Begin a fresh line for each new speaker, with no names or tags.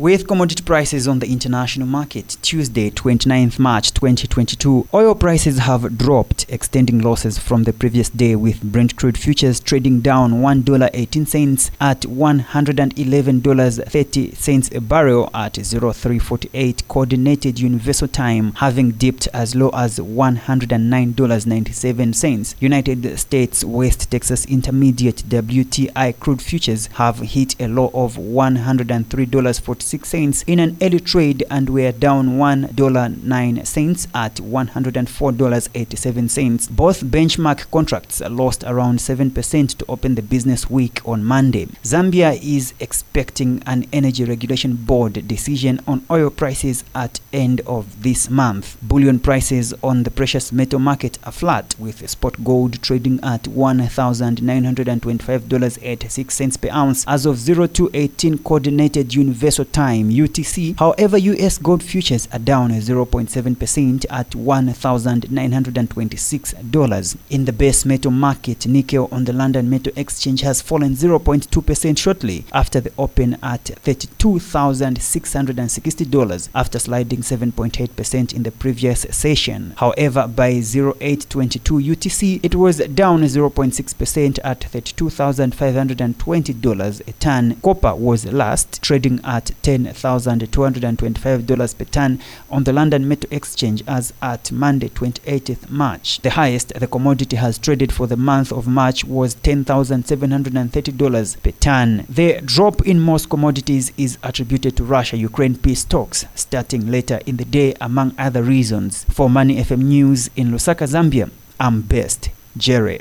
With commodity prices on the international market, Tuesday, 29th March 2022, oil prices have dropped, extending losses from the previous day with Brent crude futures trading down $1.18 at $111.30 a barrel at 0348 coordinated universal time, having dipped as low as $109.97. United States West Texas Intermediate WTI crude futures have hit a low of $103.40 six cents in an early trade and were down one dollar nine cents at one hundred and four dollars eighty seven cents. Both benchmark contracts lost around seven percent to open the business week on Monday. Zambia is expecting an energy regulation board decision on oil prices at end of this month. Bullion prices on the precious metal market are flat with spot gold trading at one thousand nine hundred and twenty five dollars eighty six cents per ounce as of zero two eighteen coordinated universal time UTC. However, US gold futures are down 0.7% at $1,926. In the base metal market, nickel on the London Metal Exchange has fallen 0.2% shortly after the open at $32,660 after sliding 7.8% in the previous session. However, by 0822 UTC, it was down 0.6% at $32,520 a ton. Copper was last, trading at $10,225 per ton on the London Metal Exchange as at Monday 28th March. The highest the commodity has traded for the month of March was $10,730 per ton. The drop in most commodities is attributed to Russia-Ukraine peace talks starting later in the day among other reasons. For Money FM News in Lusaka, Zambia, I'm Best Jere.